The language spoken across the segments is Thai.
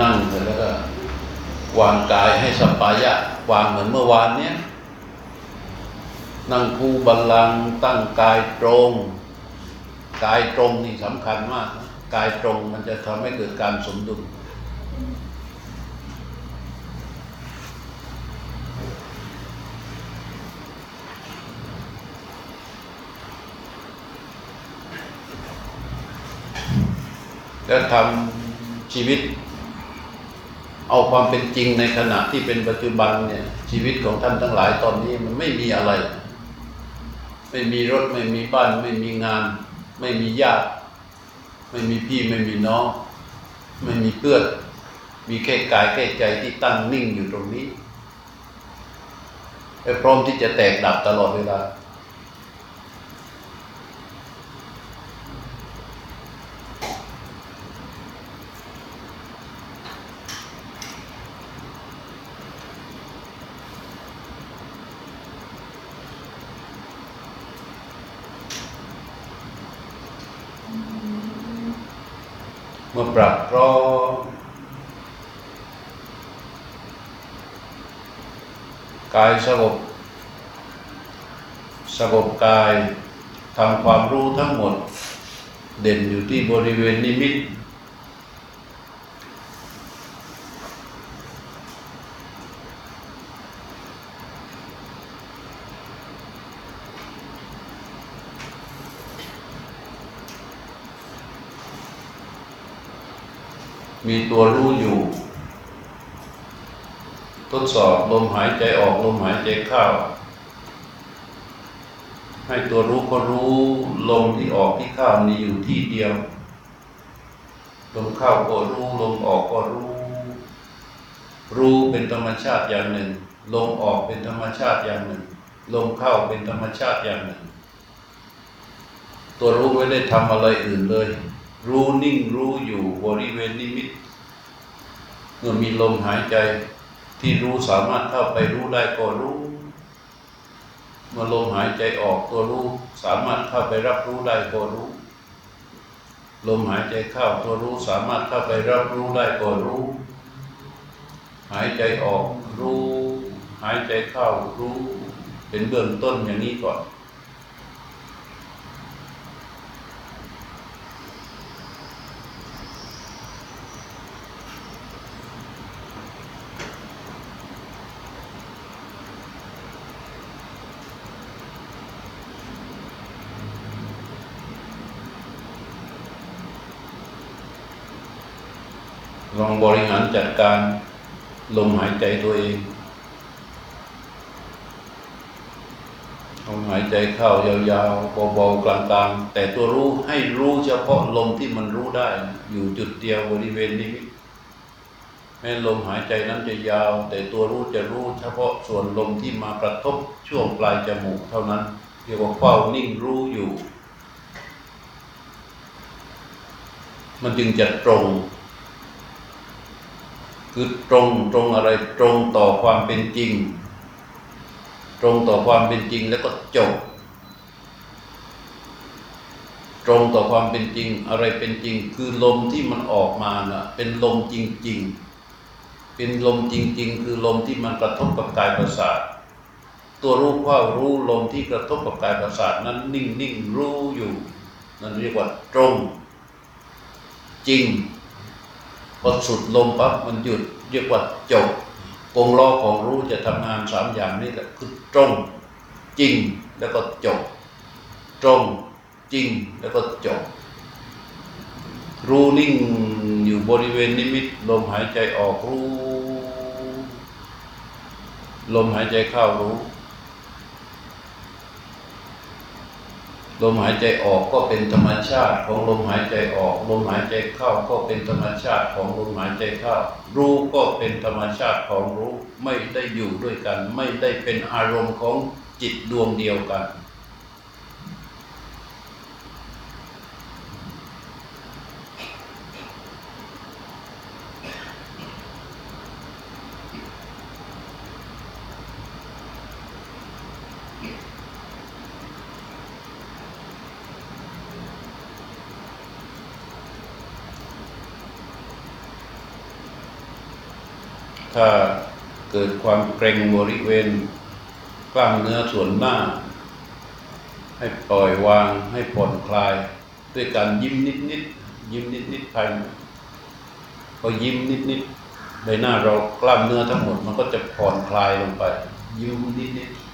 นั่งเสร็จแล้วก็ วางกายให้สปายะ วางเหมือนเมื่อวานเนี้ยนั่งคูบัลลังตั้งกายตรง กายตรงนี่สำคัญมาก กายตรงมันจะทำให้เกิดการสมดุลแล้วทำชีวิต เอาความเป็นจริงในขณะที่เป็นปัจจุบันเนี่ย ชีวิตของท่านทั้งหลายตอนนี้มันไม่มีอะไร ไม่มีรถไม่มีบ้าน ไม่มีงาน ไม่มีญาติ ไม่มีพี่ไม่มีน้อง ไม่มีเพื่อน มีแค่กายแค่ใจที่ตั้งนิ่งอยู่ตรงนี้และพร้อมที่จะแตกดับตลอดเวลา เมื่อปรับพร้อมกายสงบสงบกายทำความรู้ทั้งหมด เด่นอยู่ที่บริเวณนิมิต มีตัวรู้อยู่ ทดสอบลมหายใจออกลมหายใจเข้า ให้ตัวรู้ก็รู้ลมที่ออกที่เข้ามีอยู่ที่เดียว ลมเข้าก็รู้ลมออกก็รู้ รู้เป็นธรรมชาติอย่างหนึ่ง ลมออกเป็นธรรมชาติอย่างหนึ่ง ลมเข้าเป็นธรรมชาติอย่างหนึ่ง ตัวรู้ไม่ได้ทำอะไรอื่นเลยรู้นิ่งรู้อยู่บริเวณนิมิต เมื่อมีลมหายใจที่รู้สามารถเข้าไปรู้ได้ก็รู้ เมื่อลมหายใจออกตัวรู้ สามารถเข้าไปรับรู้ได้ก็รู้ ลมหายใจเข้าตัวรู้สามารถเข้าไปรับรู้ได้ก็รู้ หายใจออกรู้ หายใจเข้ารู้ เป็นเบื้องต้นอย่างนี้ก่อน ลองบริหารจัด การลมหายใจตัวเองลมหายใจเข้ายาวๆเบาๆกลางๆ แต่ตัวรู้ให้รู้เฉพาะลมที่มันรู้ได้ อยู่จุดเดียวบริเวณนี้แม้ลมหายใจนั้นจะยาว แต่ตัวรู้จะรู้เฉพาะส่วนลมที่มากระทบช่วงปลายจมูกเท่านั้นเรียกว่าเฝ้านิ่งรู้อยู่ มันจึงจะตรง คือตรงตรงอะไรตรงต่อความเป็นจริง ตรงต่อความเป็นจริงแล้วก็จบ ตรงต่อความเป็นจริงอะไรเป็นจริง คือลมที่มันออกมาน่ะเป็นลมจริง ๆ เป็นลมจริง ๆ คือลมที่มันกระทบกับกายประสาทตัวรู้ว่ารู้ลมที่กระทบกับกายประสาทนั้นนิ่งนิ่งรู้อยู่ นั่นเรียกว่าตรง จริง พอสุดลมปั๊บมันหยุดเรียกว่าจบกงล้อของรู้จะทำงานสามอย่างนี่แหละคือตรงจริงแล้วก็จบ ตรงจริงแล้วก็จบ รู้นิ่งอยู่บริเวณนิมิตลมหายใจออกรู้ ลมหายใจเข้ารู้ ลมหายใจออกก็เป็นธรรมชาติของลมหายใจออก ลมหายใจเข้าก็เป็นธรรมชาติของลมหายใจเข้า รู้ก็เป็นธรรมชาติของรู้ ไม่ได้อยู่ด้วยกัน ไม่ได้เป็นอารมณ์ของจิตดวงเดียวกัน ถ้าเกิดความเกร็งบริเวณกล้ามเนื้อส่วนหน้า ให้ปล่อยวางให้ผ่อนคลาย ด้วยการยิ้มนิดนิดยิ้มนิดนิดๆภายพอยิ้มนิดนิดใบหน้าเรากล้ามเนื้อทั้งหมดมันก็จะผ่อนคลายลงไป ยิ้มนิดนิดๆ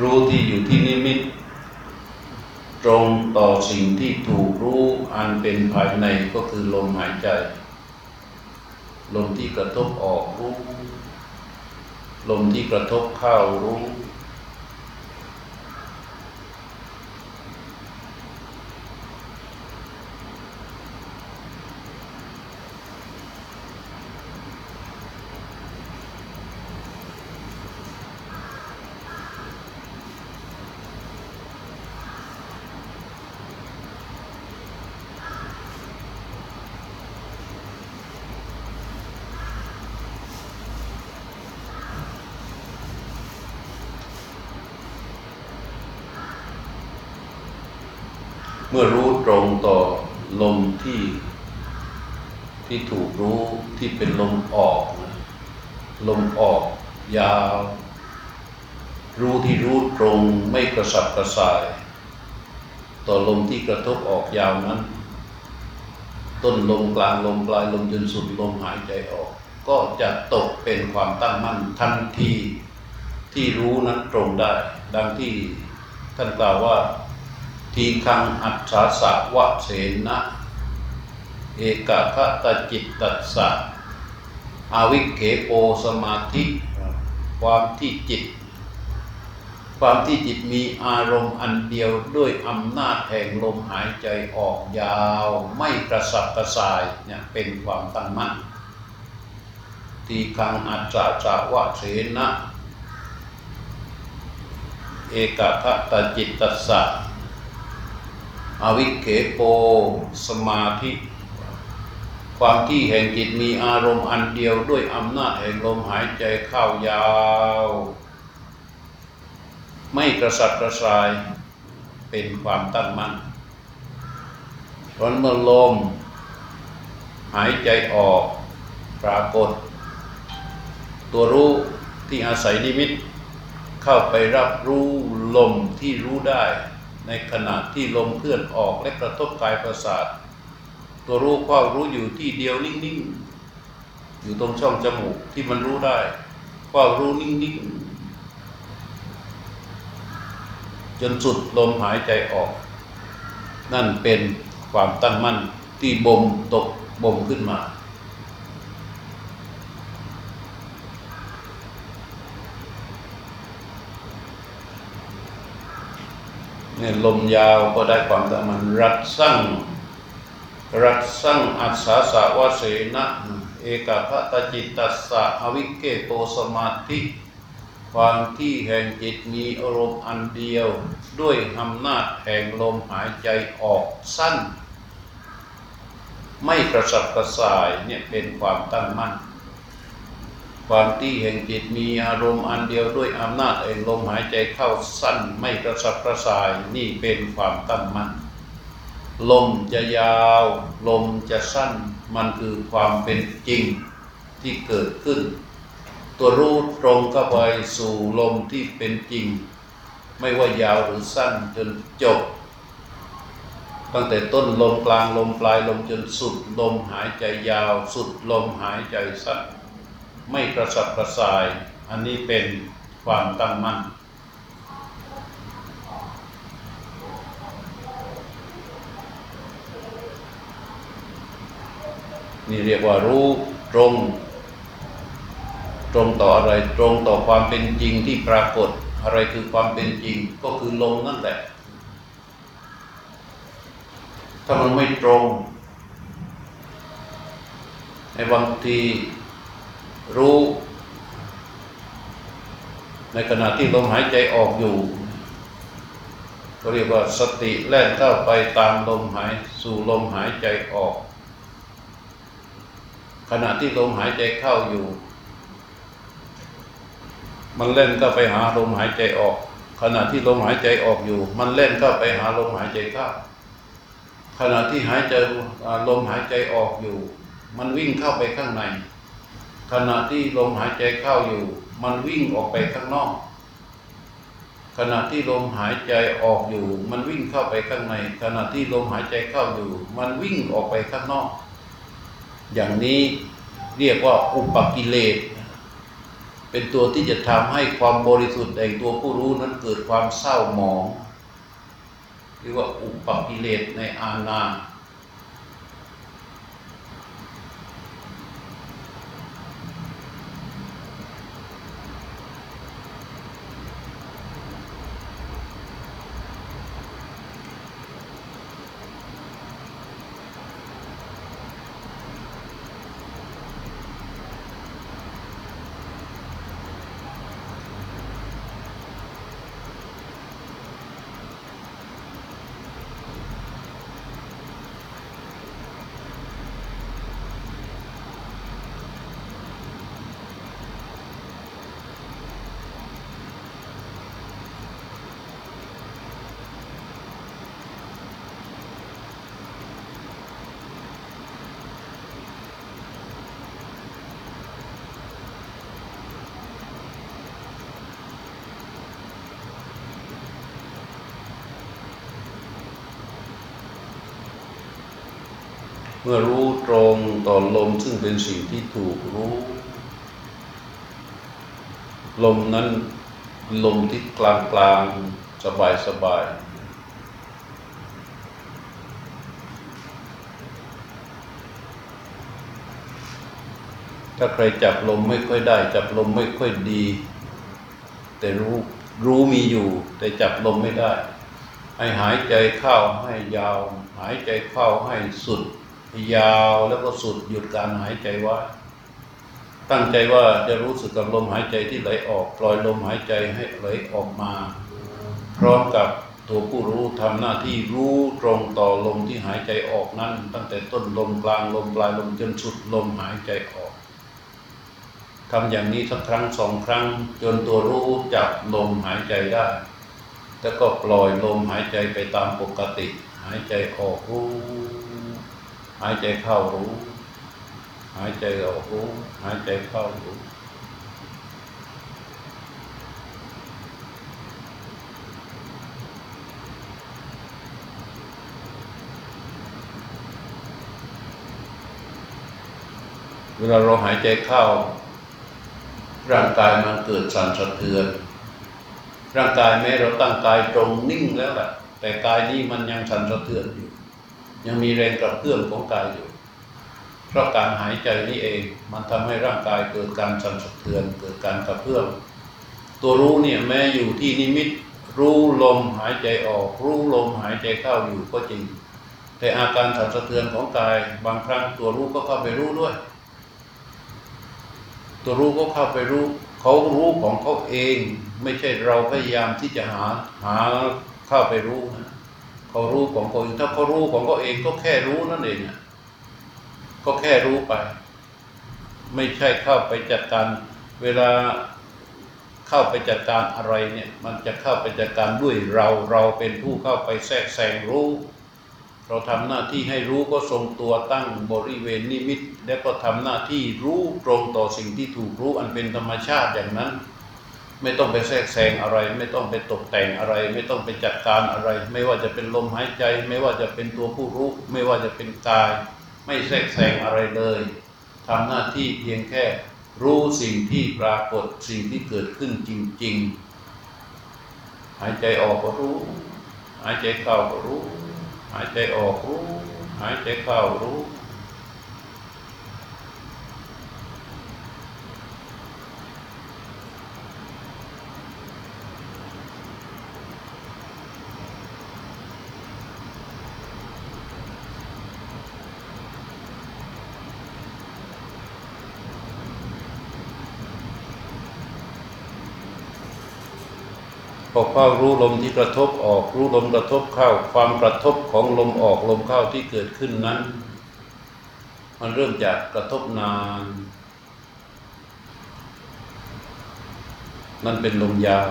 รู้ที่อยู่ที่นิมิต ตรงต่อสิ่งที่ถูกรู้อันเป็นภายในก็คือลมหายใจ ลมที่กระทบออกรู้ ลมที่กระทบเข้ารู้ มื่อรู้ตรงต่อลมที่ ที่ถูกรู้ที่เป็นลมออกนะลมออก ยาว รู้ที่รู้ตรงไม่กระสับกระส่าย ต่อลมที่กระทบออกยาวนั้น ต้นลมกลางลมปลายลมจนสุดลมหายใจออก ก็จะตกเป็นความตั้งมั่นทันทีที่รู้นั้นตรงได้ ดังที่ท่านกล่าวว่า ทีคังอัจฉาสะวะเสนะ เอกคตจิตตัสสะอาวิเคโปสมาธิ ความที่จิต ความที่จิตมีอารมณ์อันเดียวด้วยอำนาจแห่งลมหายใจออกยาว ไม่กระสับกระส่ายเนี่ยเป็นความตั้งมั่นทีคังอัจฉาสะวะเสนะ เอกคตจิตตัสสะ อวิเคโป สมาธิ ความที่แห่งจิตมีอารมณ์อันเดียวด้วยอำนาจแห่งลมหายใจเข้ายาว ไม่กระสับกระส่ายเป็นความตั้งมั่นเพราะเมื่อลม หายใจออกปรากฏ ตัวรู้ที่อาศัยนิมิต เข้าไปรับรู้ลมที่รู้ได้ ในขณะที่ลมเคลื่อนออกและกระทบกายประสาท ตัวรู้ความรู้อยู่ที่เดียวนิ่งๆ อยู่ตรงช่องจมูกที่มันรู้ได้ความรู้นิ่งๆ จนสุดลมหายใจออก นั่นเป็นความตั้งมั่นที่บ่มตกบ่มขึ้นมา เนี่ยลมยาวก็ได้ความแตั้งมันรัดสั่งรัดสั่งอัศสาสาวเสนะเอกคตจิตตัสสะอวิเกโปสมาธิ ความที่แห่งจิตมีอารมณ์อันเดียว ด้วยอำนาจแห่งลมหายใจออกสั้น ไม่กระสับกระส่ายเนี่ยเป็นความตั้งมั่น ความที่แห่งจิตมีอารมณ์อันเดียวด้วยอำนาจแห่งลมหายใจเข้าสั้นไม่กระสับกระส่ายนี่เป็นความตั้งมั่นลมจะยาว ลมจะสั้นมันคือความเป็นจริงที่เกิดขึ้น ตัวรู้ตรงเข้าไปสู่ลมที่เป็นจริง ไม่ว่ายาวหรือสั้นจนจบ ตั้งแต่ต้นลมกลางลมปลายลมจนสุดลมหายใจยาว สุดลมหายใจสั้น ไม่กระสับกระส่าย อันนี้เป็นความตั้งมั่น นี่เรียกว่ารู้ตรง ตรงต่ออะไรตรงต่อความเป็นจริงที่ปรากฏอะไรคือความเป็นจริงก็คือลมนั่นแหละ ถ้ามันไม่ตรง ในบางที รู้ ในขณะที่ลมหายใจออกอยู่ก็เรียกว่าสติแล่นเข้าไปตามลมหายสู่ลมหายใจออก ขณะที่ลมหายใจเข้าอยู่ มันเล่นเข้าไปหาลมหายใจออก ขณะที่ลมหายใจออกอยู่ มันเล่นเข้าไปหาลมหายใจเข้าขณะที่หายใจลมหายใจออกอยู่ มันวิ่งเข้าไปข้างใน ขณะที่ลมหายใจเข้าอยู่ มันวิ่งออกไปข้างนอก ขณะที่ลมหายใจออกอยู่ มันวิ่งเข้าไปข้างใน ขณะที่ลมหายใจเข้าอยู่ มันวิ่งออกไปข้างนอก อย่างนี้เรียกว่าอุปกิเลสเป็นตัวที่จะทำให้ความบริสุทธิ์แห่งตัวผู้รู้นั้นเกิดความเศร้าหมองเรียกว่าอุปกิเลสในอาณา เมื่อรู้ตรงต่อลมซึ่งเป็นสิ่งที่ถูกรู้ ลมนั้นลมที่กลางกลางสบายสบายถ้าใครจับลมไม่ค่อยได้ จับลมไม่ค่อยดี แต่รู้รู้มีอยู่ แต่จับลมไม่ได้ ให้หายใจเข้าให้ยาว หายใจเข้าให้สุด ยาวแล้วก็สุดหยุดการหายใจไว้ตั้งใจว่าจะรู้สึกกับลมหายใจที่ไหลออกปล่อยลมหายใจให้ไหลออกมา พร้อมกับตัวผู้รู้ทำหน้าที่รู้ตรงต่อลมที่หายใจออกนั้น ตั้งแต่ต้นลมกลางลมปลายลมจนสุดลมหายใจออกทำอย่างนี้สักครั้งสองครั้ง จนตัวรู้จับลมหายใจได้ แล้วก็ปล่อยลมหายใจไปตามปกติ หายใจออกรู้ หายใจเข้ารู้ หายใจออกรู้ หายใจเข้ารู้เวลาเราหายใจเข้า ร่างกายมันเกิดสั่นสะเทือน ร่างกายแม้เราตั้งกายตรงนิ่งแล้วแหละแต่กายนี้มันยังสั่นสะเทือนอยู่ ยังมีแรงกระเพื่อมของกายอยู่ เพราะการหายใจนี่เองมันทำให้ร่างกายเกิดการสั่นสะเทือน เกิดการกระเพื่อมตัวรู้เนี่ยแม้อยู่ที่นิมิต รู้ลมหายใจออก รู้ลมหายใจเข้าอยู่ก็จริง แต่อาการสั่นสะเทือนของกาย บางครั้งตัวรู้ก็เข้าไปรู้ด้วย ตัวรู้ก็เข้าไปรู้เขารู้ของเขาเอง ไม่ใช่เราพยายามที่จะหาหาเข้าไปรู้นะ เขารู้ของเขาเองถ้าเขารู้ของเขาเองก็แค่รู้นั่นเองก็แค่รู้ไป ไม่ใช่เข้าไปจัดการเวลาเข้าไปจัดการอะไรเนี่ย มันจะเข้าไปจัดการด้วยเราเราเป็นผู้เข้าไปแทรกแซงรู้ เราทำหน้าที่ให้รู้ก็ทรงตัวตั้งบริเวณนิมิต แล้วก็ทำหน้าที่รู้ตรงต่อสิ่งที่ถูกรู้อันเป็นธรรมชาติอย่างนั้น ไม่ต้องไปแทรกแซงอะไร ไม่ต้องไปตกแต่งอะไร ไม่ต้องไปจัดการอะไร ไม่ว่าจะเป็นลมหายใจ ไม่ว่าจะเป็นตัวผู้รู้ ไม่ว่าจะเป็นกาย ไม่แทรกแซงอะไรเลยทำหน้าที่เพียงแค่รู้สิ่งที่ปรากฏสิ่งที่เกิดขึ้นจริง ๆ หายใจออกก็รู้ หายใจเข้าก็รู้ หายใจออกรู้ หายใจเข้ารู้ เฝ้ารู้ลมที่กระทบออก รู้ลมกระทบเข้า ความกระทบของลมออกลมเข้าที่เกิดขึ้นนั้น มันเริ่มจากกระทบนานนั่นเป็นลมยาว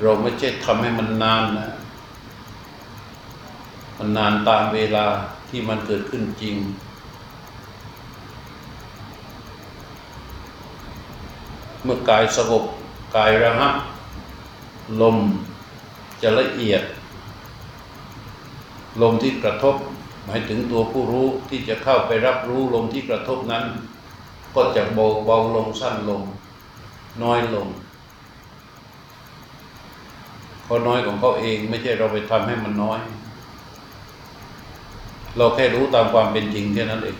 เราไม่ใช่ทำให้มันนานนะ มันนานตามเวลาที่มันเกิดขึ้นจริง เมื่อกายสงบ กายระหัลมจะละเอียด ลมที่กระทบ หมายถึงตัวผู้รู้ที่จะเข้าไปรับรู้ลมที่กระทบนั้น ก็จะเบาเบาลงสั้นลง น้อยลงเขาน้อยของเขาเองไม่ใช่เราไปทำให้มันน้อย เราแค่รู้ตามความเป็นจริงแค่นั้นเอง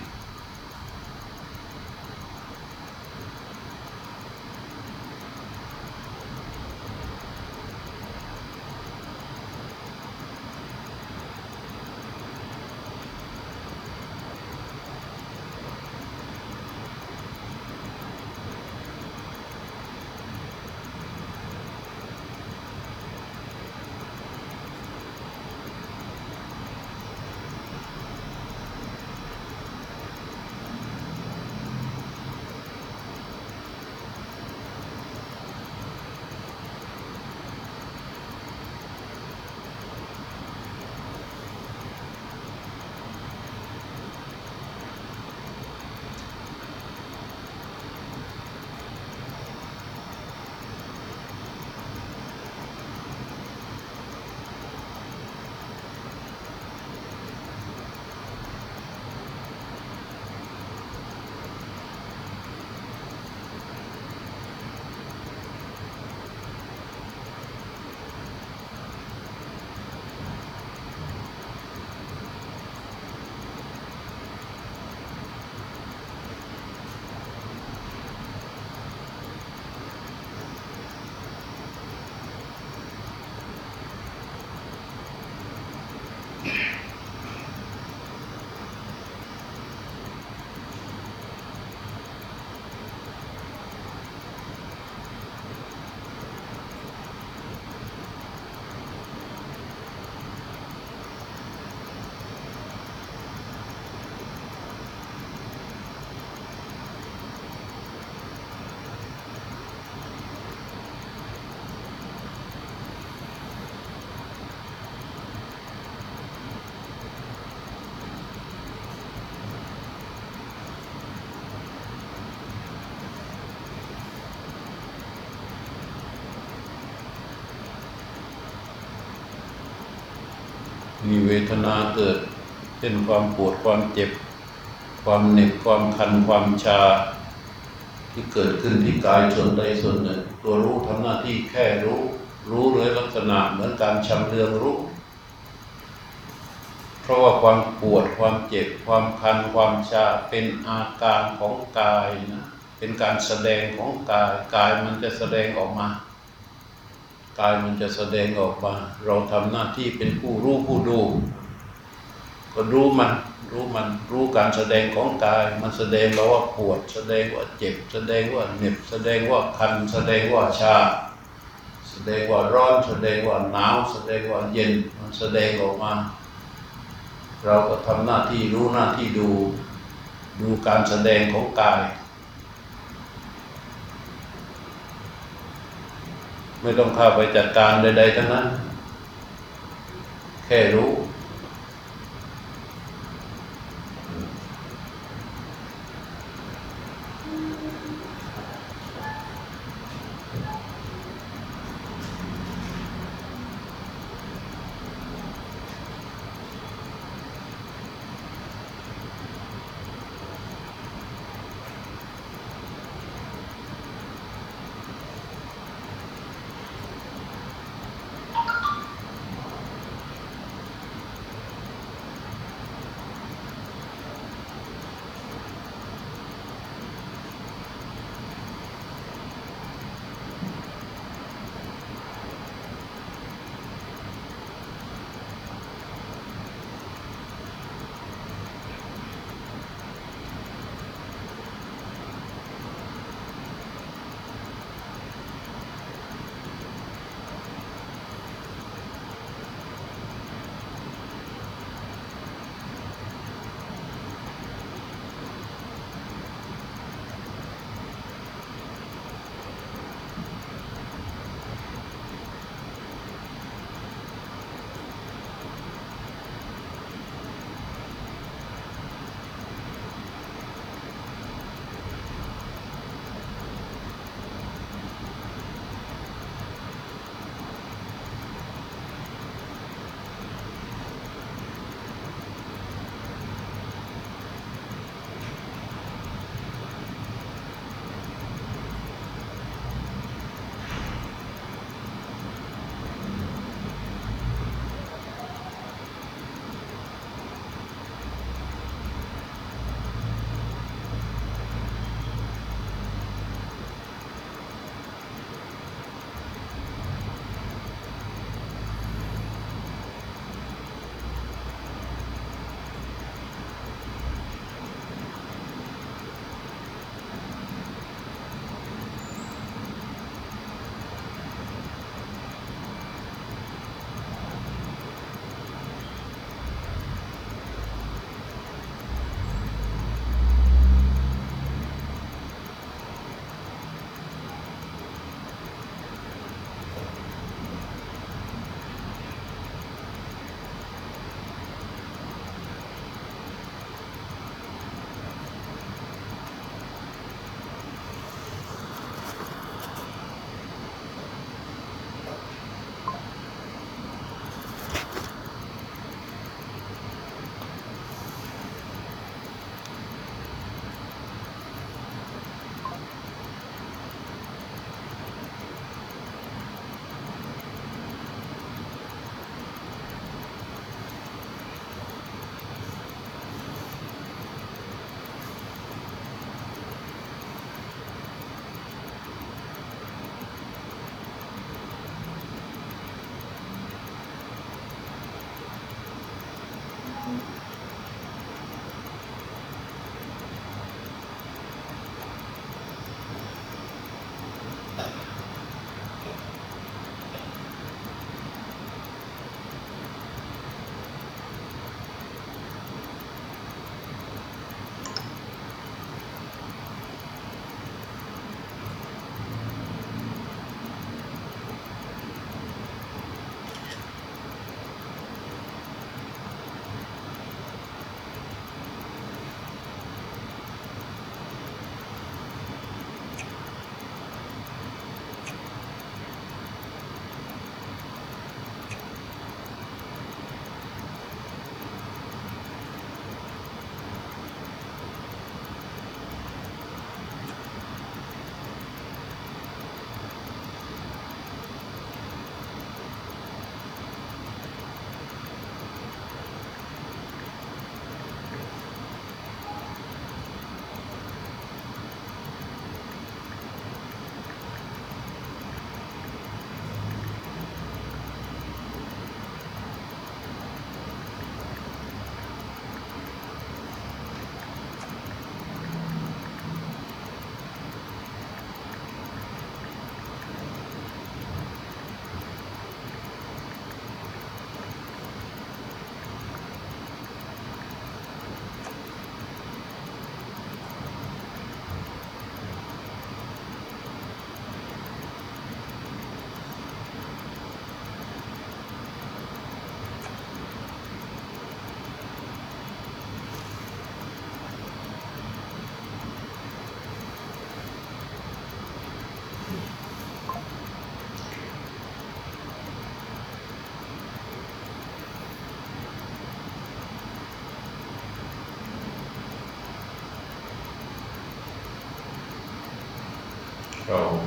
เวทนาเกิดเช่นความปวดความเจ็บ ความเหน็บความคันความชา ที่เกิดขึ้นที่กายส่วนใดส่วนหนึ่ง ตัวรู้ทำหน้าที่แค่รู้ รู้เลยลักษณะเหมือนการชำเลืองรู้ เพราะว่าความปวดความเจ็บ ความคันความชาเป็นอาการของกายนะเป็นการแสดงของกายกายมันจะแสดงออกมา กายมันจะแสดงออกมา เราทำหน้าที่เป็นผู้รู้ผู้ดู ก็รู้มันรู้มันรู้การแสดงของกาย มันแสดงเราว่าปวด แสดงว่าเจ็บ แสดงว่าเหน็บแสดงว่าคัน แสดงว่าชา แสดงว่าร้อน แสดงว่าหนาว แสดงว่าเย็น มันแสดงออกมา เราก็ทำหน้าที่รู้หน้าที่ดู ดูการแสดงของกาย ไม่ต้องเข้าไปจัดการใด ๆ ทั้งนั้น แค่รู้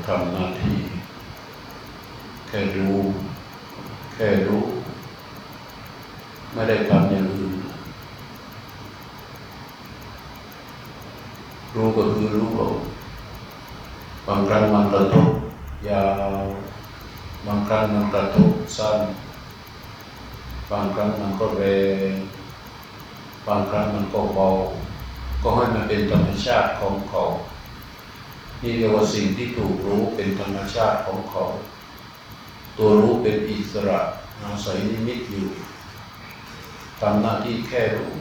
ทำหน้าที่ แค่รู้แค่รู้ ไม่ได้ทำอย่างอื่นรู้ก็คือรู้ลมบางครั้งมันกระทบยาวบางครั้งมันกระทบสั้น บางครั้งมันก็แรงบางครั้งมันก็เบาก็ให้มันเป็นธรรมชาติของเขา นี่เรียกว่าสิ่งที่ถูกรู้เป็นธรรมชาติของเขา ตัวรู้เป็นอิสระอาศัยนิมิตอยู่ทำหน้าที่แค่รู้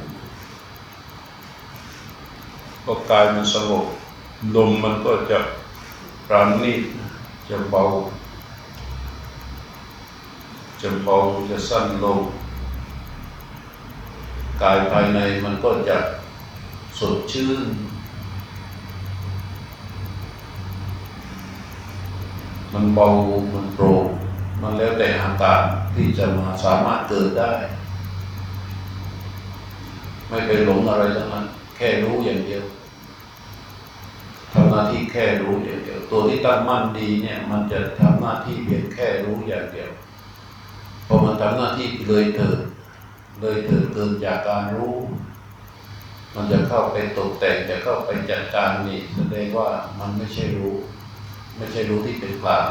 ก็กายมันสงบลมมันก็จะปราณีตจะเบา จะเบาจะสั้นลง กายภายในมันก็จะสดชื่น มันเบา มันโปร่ง มันแล้วแต่อาการที่จะมาสามารถเกิดได้ ไม่ไปหลงอะไรทั้งนั้น แค่รู้อย่างเดียวทำหน้าที่แค่รู้อย่างเดียว ตัวที่ตั้งมั่นดีเนี่ย มันจะทำหน้าที่เพียงแค่รู้อย่างเดียวพอมันทำหน้าที่เลยเถิดเลยเถิดเกินจากการรู้ มันจะเข้าไปตกแต่งจะเข้าไปจัดการนี่แสดงว่ามันไม่ใช่รู้ ไม่ใช่รู้ที่เป็นกลาง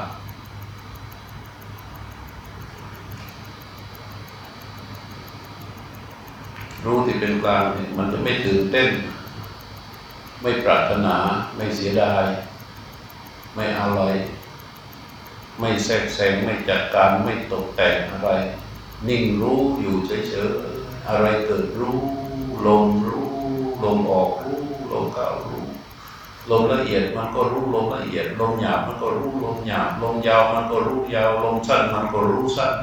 รู้ที่เป็นกลางเนี่ยมันจะไม่ตื่นเต้น ไม่ปรารถนา ไม่เสียดาย ไม่อะไรไม่แทรกแซงไม่จัดการไม่ตกแต่งอะไร นิ่งรู้อยู่เฉยๆอะไรเกิดรู้ ลมรู้ ลมออกรู้ ลมเข้ารู้ ลมละเอียดมันก็รู้ลมละเอียด ลมหยาบมันก็รู้ลมหยาบ ลมยาวมันก็รู้ยาว ลมสั้นมันก็รู้สั้น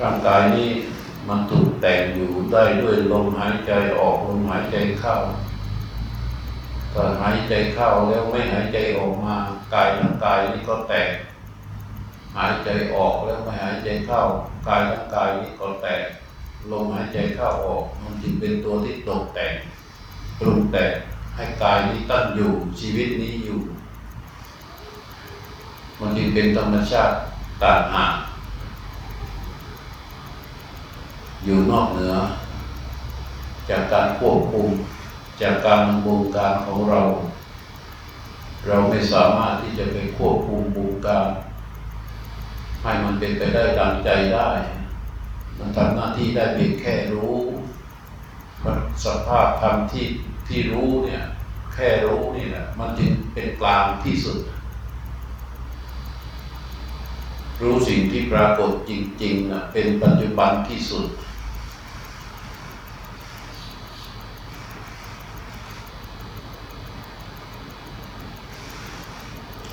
ร่างกายนี้มันถูกแต่งอยู่ได้ด้วยลมหายใจออกลมหายใจเข้าถ้าหายใจเข้าแล้วไม่หายใจออกมากายทั้งกายนี้ก็แตก หายใจออกแล้วไม่หายใจเข้ากายทั้งกายนี้ก็แตกลมหายใจเข้าออก มันจึงเป็นตัวที่ตกแต่งปรุงแต่งให้กายนี้ตั้งอยู่ชีวิตนี้อยู่ มันจึงเป็นธรรมชาติต่างหากอยู่นอกเหนือ จากการควบคุมจากการบงการของเรา เราไม่สามารถที่จะไปควบคุมบงการ ให้มันเป็นไปได้ดังใจได้ มันทำหน้าที่ได้เพียงแค่รู้สภาพธรรมที่ที่รู้เนี่ย แค่รู้นี่แหละมันจึงเป็นกลางที่สุด รู้สิ่งที่ปรากฏจริงๆนะเป็นปัจจุบันที่สุด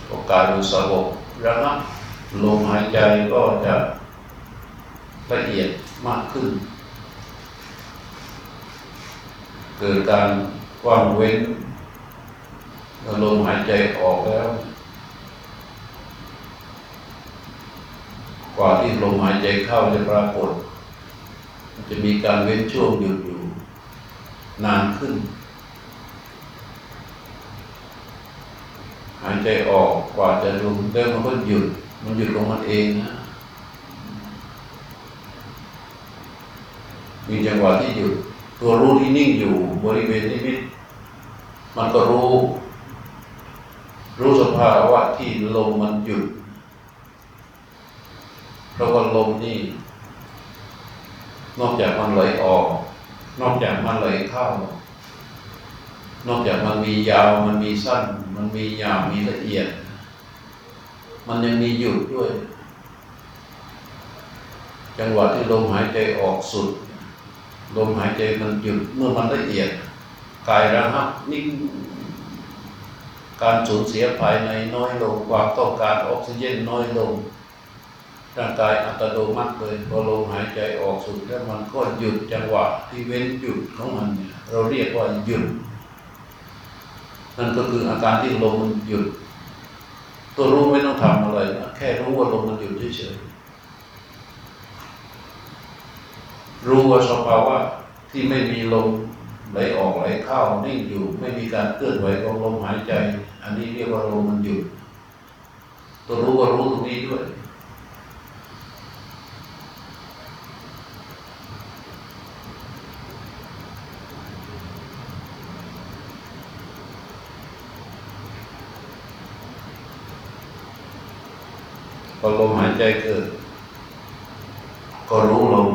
โอกาสสงบระงับ ลมหายใจก็จะละเอียดมากขึ้น เกิดการกว้างเว้นเมื่อลมหายใจออกแล้ว กว่าที่ลมหายใจเข้าจะปรากฏ จะมีการเว้นช่วงหยุดอยู่ นานขึ้น หายใจออกกว่าจะลมแล้วมันก็หยุด มันหยุดของมันเองนะมีจังหวะที่หยุดตัวรู้ที่นิ่งอยู่บริเวณนิมิตมันก็รู้ รู้สภาวะที่ลมมันหยุดเพราะว่าลมนี่ นอกจากมันไหลออก นอกจากมันไหลเข้านอกจากมันมียาวมันมีสั้น มันมีหยาบมีละเอียด มันยังมีหยุดด้วย จังหวะที่ลมหายใจออกสุด ลมหายใจมันหยุดเมื่อมันละเอียดกายระหับนิ่งการสูญเสียภายในน้อยลงความต้องการออกซิเจนน้อยลงร่างกายอัตโนมัติเลยพอลมหายใจออกสุดแล้วมันก็หยุดจังหวะที่เว้นหยุดของมันเนี่ยเราเรียกว่าหยุดนั่นก็คืออาการที่ลมมันหยุด ตัวรู้ไม่ต้องทำอะไรนะแค่รู้ว่าลมมันหยุดเฉยๆรู้ว่าสภาวะที่ไม่มีลมไหลออกไหลเข้านิ่งอยู่ ไม่มีการเคลื่อนไหวของลมหายใจ อันนี้เรียกว่าลมมันหยุดตัวรู้ว่ารู้ตรงนี้ด้วย พอลมหายใจเกิด ก็รู้ลม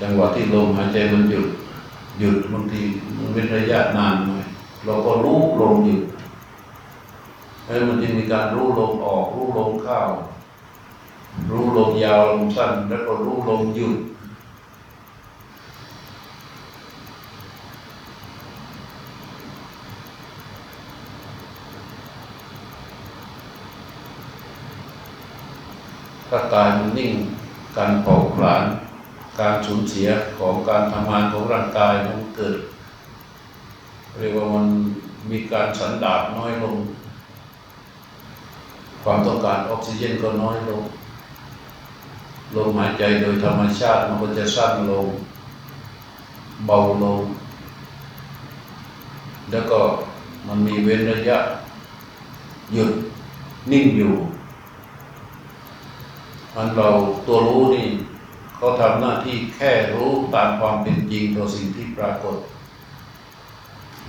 จังหวะที่ลมหายใจมันหยุด หยุดบางทีมันเป็นระยะนานหน่อยเราก็รู้ลมหยุดแล้วมันจะมีการรู้ลมออก รู้ลมเข้า รู้ลมยาวลมสั้น แล้วก็รู้ลมหยุด ถ้ากายมันนิ่ง การเผาผลาญการสูญเสียของการทำงานของร่างกายมันเกิด เรียกว่ามันมีการสันดาบน้อยลง ความต้องการออกซิเจนก็น้อยลงลมหายใจโดยธรรมชาติมันก็จะสั้นลง เบาลง แล้วก็มันมีเว้นระยะ หยุดนิ่งอยู่ มันเราตัวรู้นี่เขาทำหน้าที่แค่รู้ตามความเป็นจริงต่อสิ่งที่ปรากฏ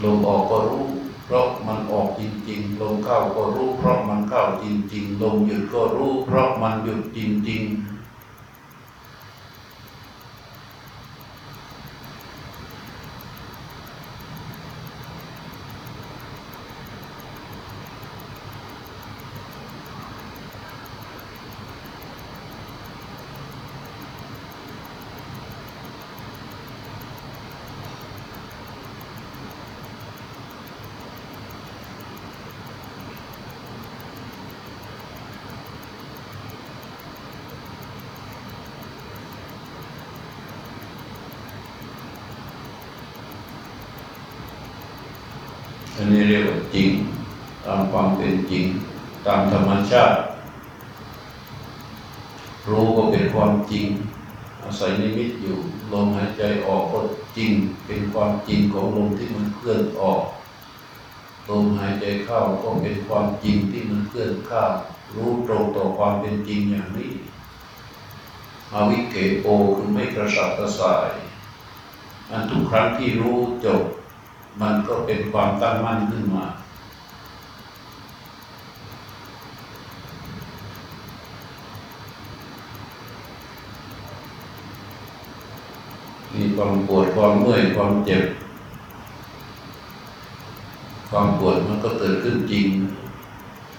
ลมออกก็รู้ เพราะมันออกจริง ๆ ลมเข้าก็รู้ เพราะมันเข้าจริง ๆ ลมหยุดก็รู้ เพราะมันหยุดจริง ๆ อันนี้เรียกว่าจริง ตามความเป็นจริง ตามธรรม ชาติ รู้ก็เป็นความจริง อาศัยนิมิตอยู่ลมหายใจออกก็จริง เป็นความจริงของลมที่มันเคลื่อนออกลมหายใจเข้าก็เป็นความจริงที่มันเคลื่อนเข้ารู้ตรงต่อความเป็นจริงอย่างนี้อาวิเกโปคือไม่กระสับกระส่ายอันทุกครั้งที่รู้จบ มันก็เป็นความตั้งมั่นขึ้นมา มี ความปวดความเมื่อยความเจ็บ ความปวดมันก็เกิดขึ้นจริง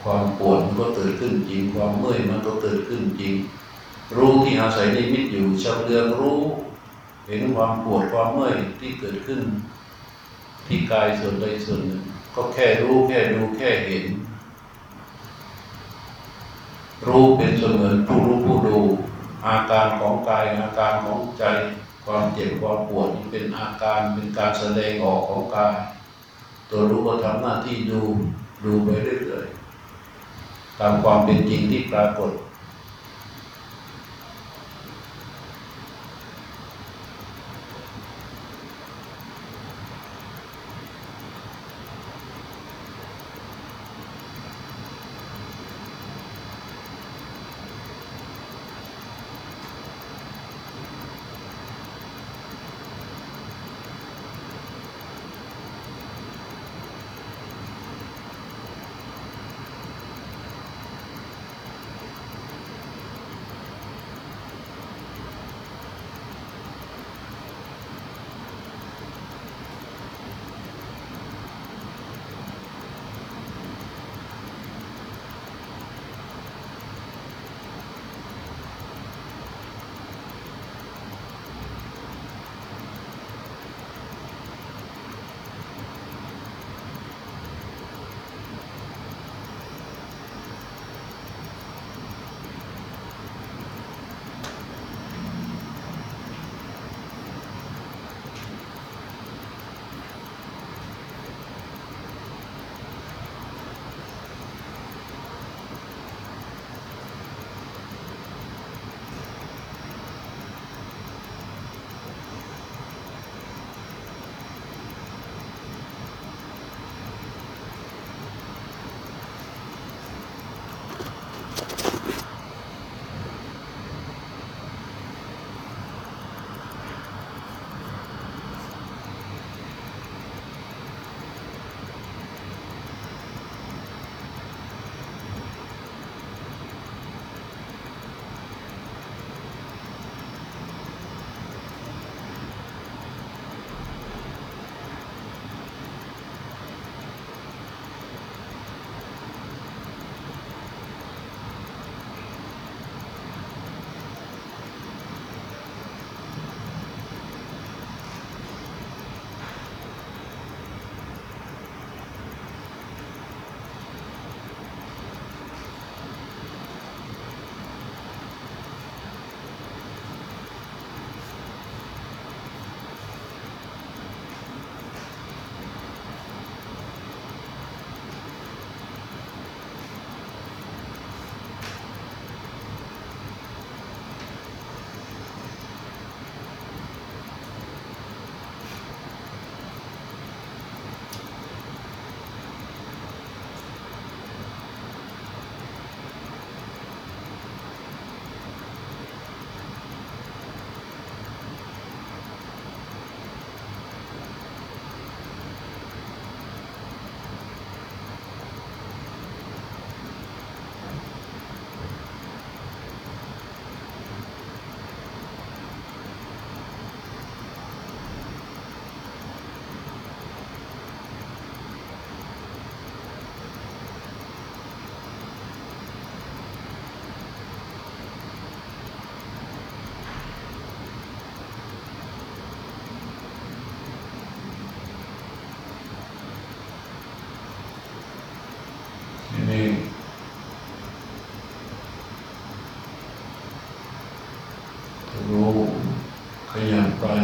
ความปวดมันก็เกิดขึ้นจริง ความเมื่อยมันก็เกิดขึ้นจริง รู้ที่อาศัยนิมิตอยู่ชำเลืองรู้เห็นความปวดความเมื่อยที่เกิดขึ้น ที่กายส่วนใดส่วนหนึ่งก็แค่รู้แค่ดูแค่เห็น รู้เป็นเสมือนผู้รู้ผู้ดู อาการของกายอาการของใจ ความเจ็บความปวดนี่เป็นอาการเป็นการแสดงออกของกายตัวรู้ก็ทำหน้าที่ดูดูไปเรื่อยๆตามความเป็นจริงที่ปรากฏ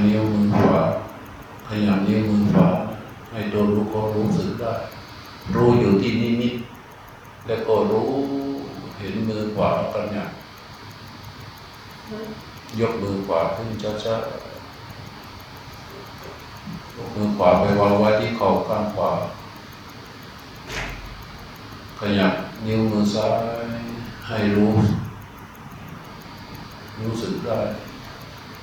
นิ้วมือขวาขยับนิ้วมือขวาให้ตัวรู้ก็รู้สึกได้ รู้อยู่ที่นิมิตแล้วก็รู้เห็นมือขวาตอนนี้ยกมือขวาขึ้นช้าๆยกมือขวาไปวางไว้ที่เข่าข้างขวา ขยับนิ้วมือซ้ายให้รู้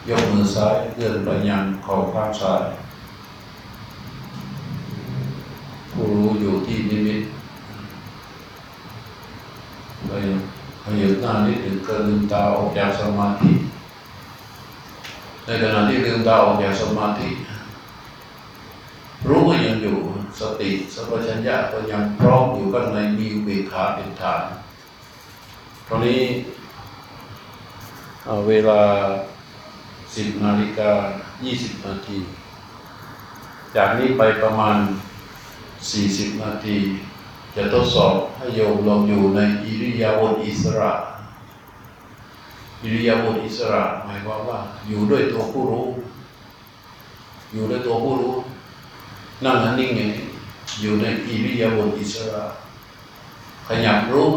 ยกมือซ้ายเลื่อนไปยังเข่าข้างซ้ายผู้รู้อยู่ที่นิมิตไปขยับหน้านิดหนึ่งก็ลืมตาออกจากสมาธิ ในขณะที่ลืมตาออกจากสมาธิ รู้ก็ยังอยู่สติสัมปชัญญะก็ยังพร้อมอยู่ข้างในมีอุเบขาเป็นฐานตอนนี้เเวลา สิบนาฬิกายี่สิบนาที จากนี้ไปประมาณสี่สิบนาที จะทดสอบให้โยมลองอยู่ในอิริยาบถอิสระ อิริยาบถอิสระหมายความว่าอยู่ด้วยตัวผู้รู้ อยู่ด้วยตัวผู้รู้ นั่งนิ่งอย่างนี้อยู่ในอิริยาบถอิสระ ขยับรู้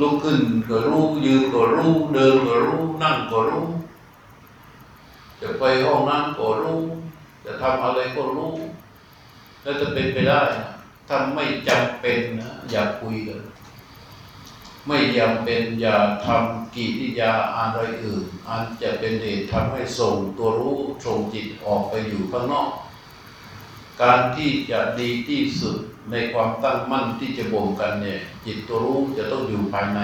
ลุกขึ้นก็รู้ยืนก็รู้เดินก็รู้นั่งก็รู้ จะไปห้องน้ำก็รู้ จะทำอะไรก็รู้ แล้วจะเป็นไปได้นะถ้าไม่จำเป็นนะอย่าคุยกันไม่จำเป็นอย่าทำกิริยาอะไรอื่นอันจะเป็นเหตุทำให้ส่งตัวรู้ส่งจิตออกไปอยู่ข้างนอก การที่จะดีที่สุดในความตั้งมั่นที่จะบ่มกันเนี่ย จิตตัวรู้จะต้องอยู่ภายใน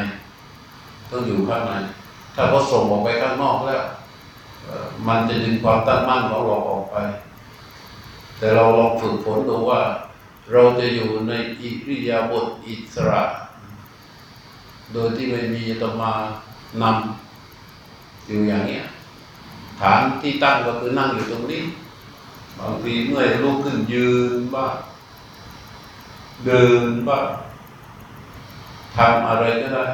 ต้องอยู่ข้างใน ถ้าเขาส่งออกไปข้างนอกแล้ว มันจะดึงความตั้งมั่นของเราออกไป แต่เราลองฝึกฝนดูว่า เราจะอยู่ในอิริยาบถอิสระ โดยที่ไม่มีอาตมานำอยู่อย่างเนี้ยฐานที่ตั้งก็คือนั่งอยู่ตรงนี้ บางทีเมื่อยลุกขึ้นยืนบ้างเดินบ้างทำอะไรก็ได้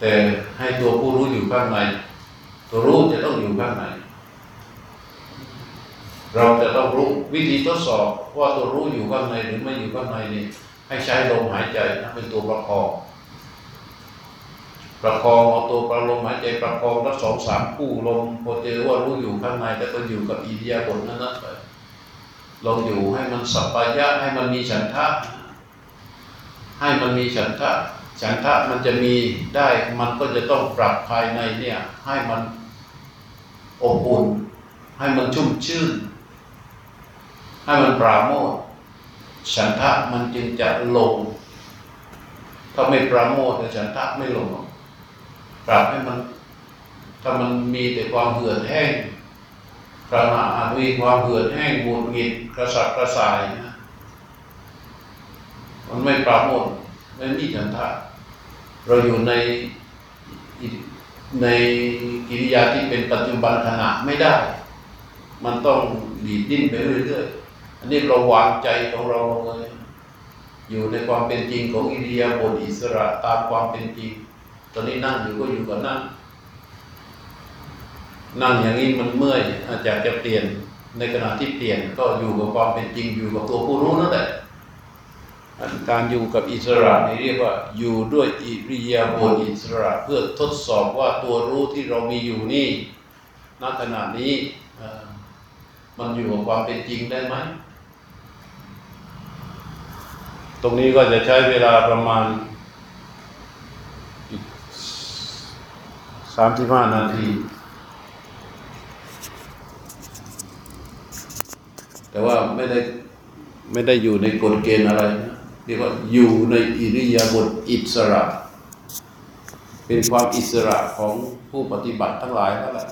แต่ให้ตัวผู้รู้อยู่ข้างใน ตัวรู้จะต้องอยู่ข้างใน เราจะต้องรู้วิธีทดสอบว่าตัวรู้อยู่ข้างในหรือไม่อยู่ข้างในนี่ให้ใช้ลมหายใจนะเป็นตัวประคอง ประคองเอาตัวประลมหายใจประคองแล้วสองสามคู่ลมพอเจอว่ารู้อยู่ข้างในแต่ก็อยู่กับอิริยาบถนั้นนะไปลองอยู่ให้มันสัปปายะให้มันมีฉันทะ ให้มันมีฉันทะฉันทะมันจะมีได้มันก็จะต้องปรับภายในเนี่ย ให้มันอบอุ่นให้มันชุ่มชื่น ให้มันปราโมทฉันทะมันจึงจะลง ถ้าไม่ปราโมทฉันทะไม่ลงปรับให้มัน ถ้ามันมีแต่ความเหือดแห้งขณะอาจมีความเหือดแห้งหงุดหงิดกระสับกระส่ายนะมันไม่ปราโมทไม่มีฉันทะเราอยู่ในในกิริยาที่เป็นปัจจุบันขณะไม่ได้ มันต้องดีดดิ้นไปเรื่อยๆ อันนี้เราวางใจของเราลงเลย อยู่ในความเป็นจริงของอิริยาบถอิสระตามความเป็นจริง ตอนนี้นั่งอยู่ก็อยู่กับนั่ง นั่งอย่างนี้มันเมื่อยอาจจะจะเปลี่ยนในขณะที่เปลี่ยนก็อยู่กับความเป็นจริงอยู่กับตัวผู้รู้นั่นแหละการอยู่กับอิสระนี่เรียกว่า อยู่ด้วยอิริยาบถอิสระ เพื่อทดสอบว่าตัวรู้ที่เรามีอยู่นี่ณขณะนี้มันอยู่กับความเป็นจริงได้ไหม ตรงนี้ก็จะใช้เวลาประมาณสามสิบห้านาที แต่ว่าไม่ได้ไม่ได้อยู่ในกฎเกณฑ์อะไรนะเรียกว่าอยู่ในอิริยาบถอิสระ เป็นความอิสระของผู้ปฏิบัติทั้งหลายนั่นแหละ